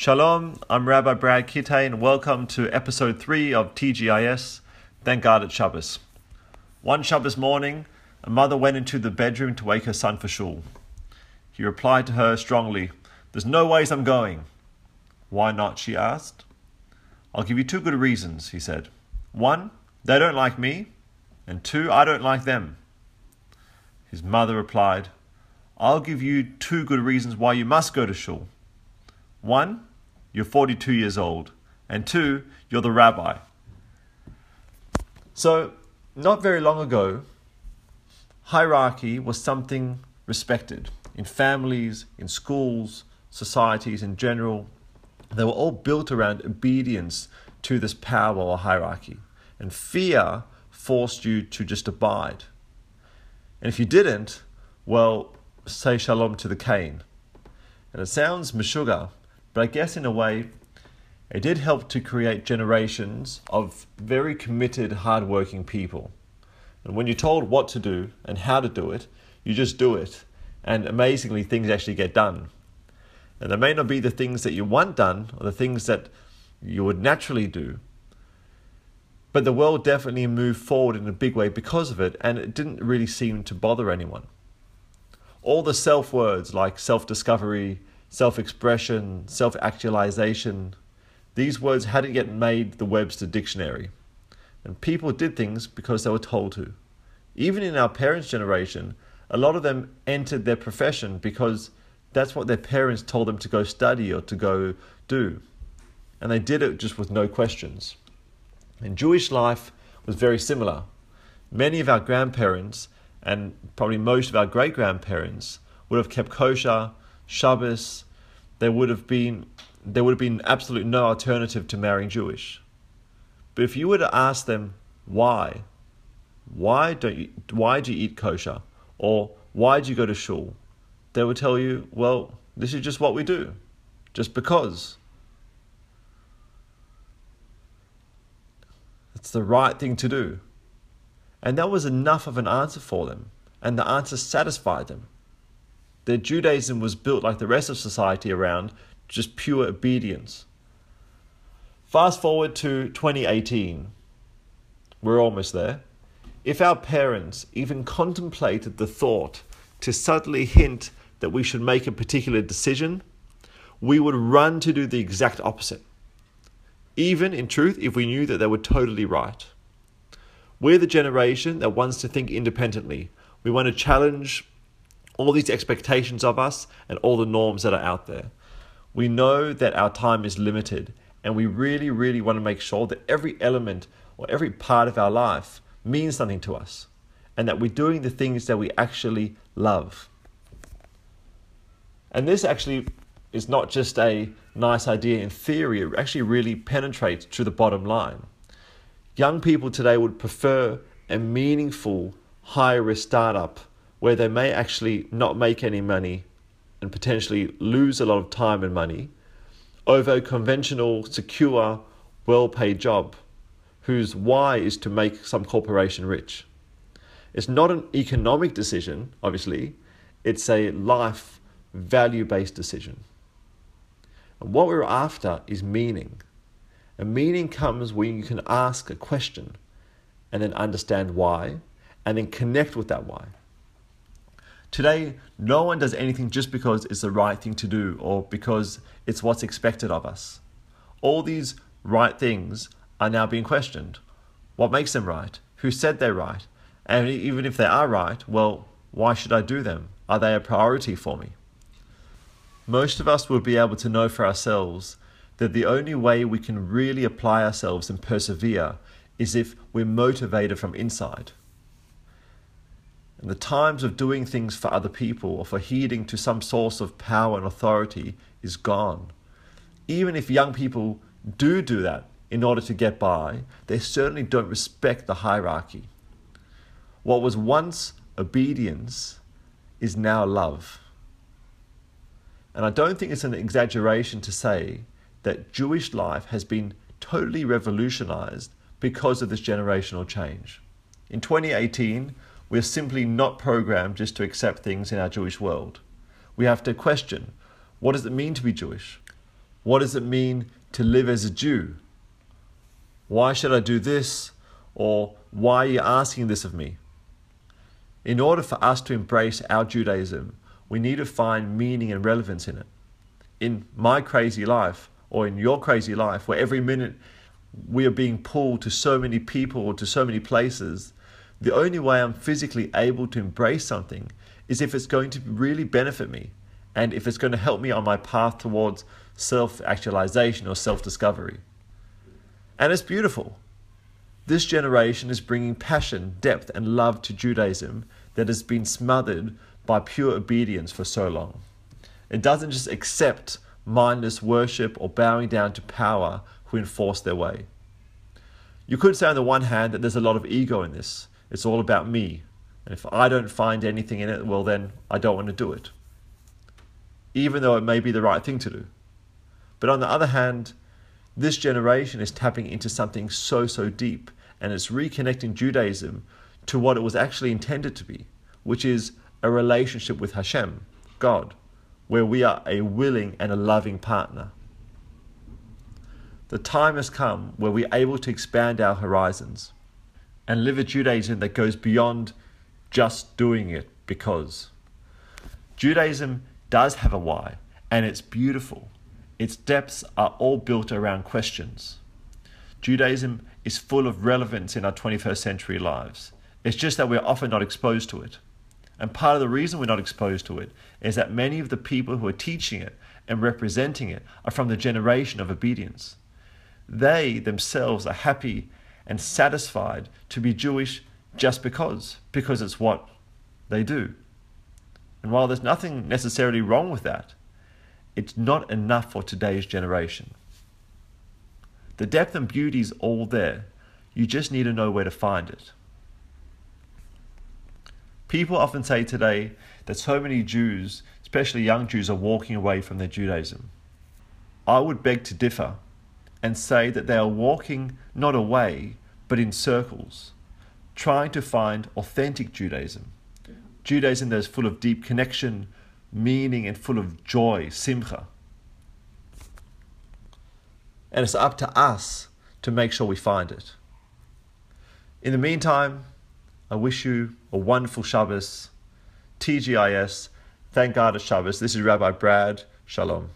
Shalom, I'm Rabbi Brad Kitte, and welcome to episode 3 of TGIS, Thank God it's Shabbos. One Shabbos morning, a mother went into the bedroom to wake her son for shul. He replied to her strongly, There's no ways I'm going. Why not? she asked. I'll give you two good reasons, he said. One, they don't like me, and two, I don't like them. His mother replied, I'll give you two good reasons why you must go to shul. One, you're 42 years old, and two, you're the rabbi. So, not very long ago, hierarchy was something respected in families, in schools, societies in general. They were all built around obedience to this power or hierarchy. And fear forced you to just abide. And if you didn't, well, say shalom to the cane. And it sounds meshuggah, but I guess in a way, it did help to create generations of very committed, hardworking people. And when you're told what to do and how to do it, you just do it. And amazingly, things actually get done. And they may not be the things that you want done or the things that you would naturally do, but the world definitely moved forward in a big way because of it, and it didn't really seem to bother anyone. All the self words like self discovery, self expression, self actualization, these words hadn't yet made the Webster dictionary. And people did things because they were told to. Even in our parents' generation, a lot of them entered their profession because that's what their parents told them to go study or to go do. And they did it just with no questions. And Jewish life was very similar. Many of our grandparents, and probably most of our great grandparents, would have kept kosher, Shabbos. There would have been there would have been absolutely no alternative to marrying Jewish. But if you were to ask them why, why don't you why do you eat kosher, or why do you go to shul, they would tell you, well, this is just what we do, just because. It's the right thing to do. And that was enough of an answer for them, and the answer satisfied them. Their Judaism was built like the rest of society around just pure obedience. Fast forward to 2018. We're almost there. If our parents even contemplated the thought to subtly hint that we should make a particular decision, we would run to do the exact opposite even in truth if we knew that they were totally right. We're the generation that wants to think independently. We want to challenge all these expectations of us and all the norms that are out there. We know that our time is limited, and we really, really want to make sure that every element or every part of our life means something to us and that we're doing the things that we actually love. And this actually is not just a nice idea in theory, it actually really penetrates to the bottom line. Young people today would prefer a meaningful, high risk startup where they may actually not make any money and potentially lose a lot of time and money over a conventional, secure, well paid job whose why is to make some corporation rich. It's not an economic decision, obviously, it's a life value based decision. And what we're after is meaning. And meaning comes when you can ask a question and then understand why and then connect with that why. Today, no one does anything just because it's the right thing to do or because it's what's expected of us. All these right things are now being questioned. What makes them right? Who said they're right? And even if they are right, well, why should I do them? Are they a priority for me? most of us would be able to know for ourselves that the only way we can really apply ourselves and persevere is if we're motivated from inside. And the times of doing things for other people or for heeding to some source of power and authority is gone. Even if young people do do that in order to get by, they certainly don't respect the hierarchy. What was once obedience is now love. And I don't think it's an exaggeration to say that Jewish life has been totally revolutionized because of this generational change. In 2018, we're simply not programmed just to accept things in our Jewish world. We have to question what does it mean to be Jewish? What does it mean to live as a Jew? Why should I do this? Or why are you asking this of me? In order for us to embrace our Judaism, we need to find meaning and relevance in it. In my crazy life, or in your crazy life, where every minute we are being pulled to so many people or to so many places, the only way I'm physically able to embrace something is if it's going to really benefit me and if it's going to help me on my path towards self actualization or self discovery. And it's beautiful. This generation is bringing passion, depth, and love to Judaism that has been smothered by pure obedience for so long. It doesn't just accept mindless worship or bowing down to power who enforce their way. You could say, on the one hand, that there's a lot of ego in this. It's all about me. And if I don't find anything in it, well, then I don't want to do it. Even though it may be the right thing to do. But on the other hand, this generation is tapping into something so, so deep, and it's reconnecting Judaism to what it was actually intended to be, which is a relationship with Hashem, God, where we are a willing and a loving partner. The time has come where we're able to expand our horizons and live a Judaism that goes beyond just doing it because. Judaism does have a why, and it's beautiful. Its depths are all built around questions. Judaism is full of relevance in our 21st century lives. It's just that we're often not exposed to it. And part of the reason we're not exposed to it is that many of the people who are teaching it and representing it are from the generation of obedience. They themselves are happy and satisfied to be Jewish just because, because it's what they do. And while there's nothing necessarily wrong with that, it's not enough for today's generation. The depth and beauty is all there. You just need to know where to find it. People often say today that so many Jews, especially young Jews, are walking away from their Judaism. I would beg to differ and say that they are walking not away, but in circles, trying to find authentic Judaism. Judaism that is full of deep connection, meaning, and full of joy, simcha. And it's up to us to make sure we find it. In the meantime, I wish you a wonderful Shabbos. TGIS. Thank God it's Shabbos. This is Rabbi Brad. Shalom.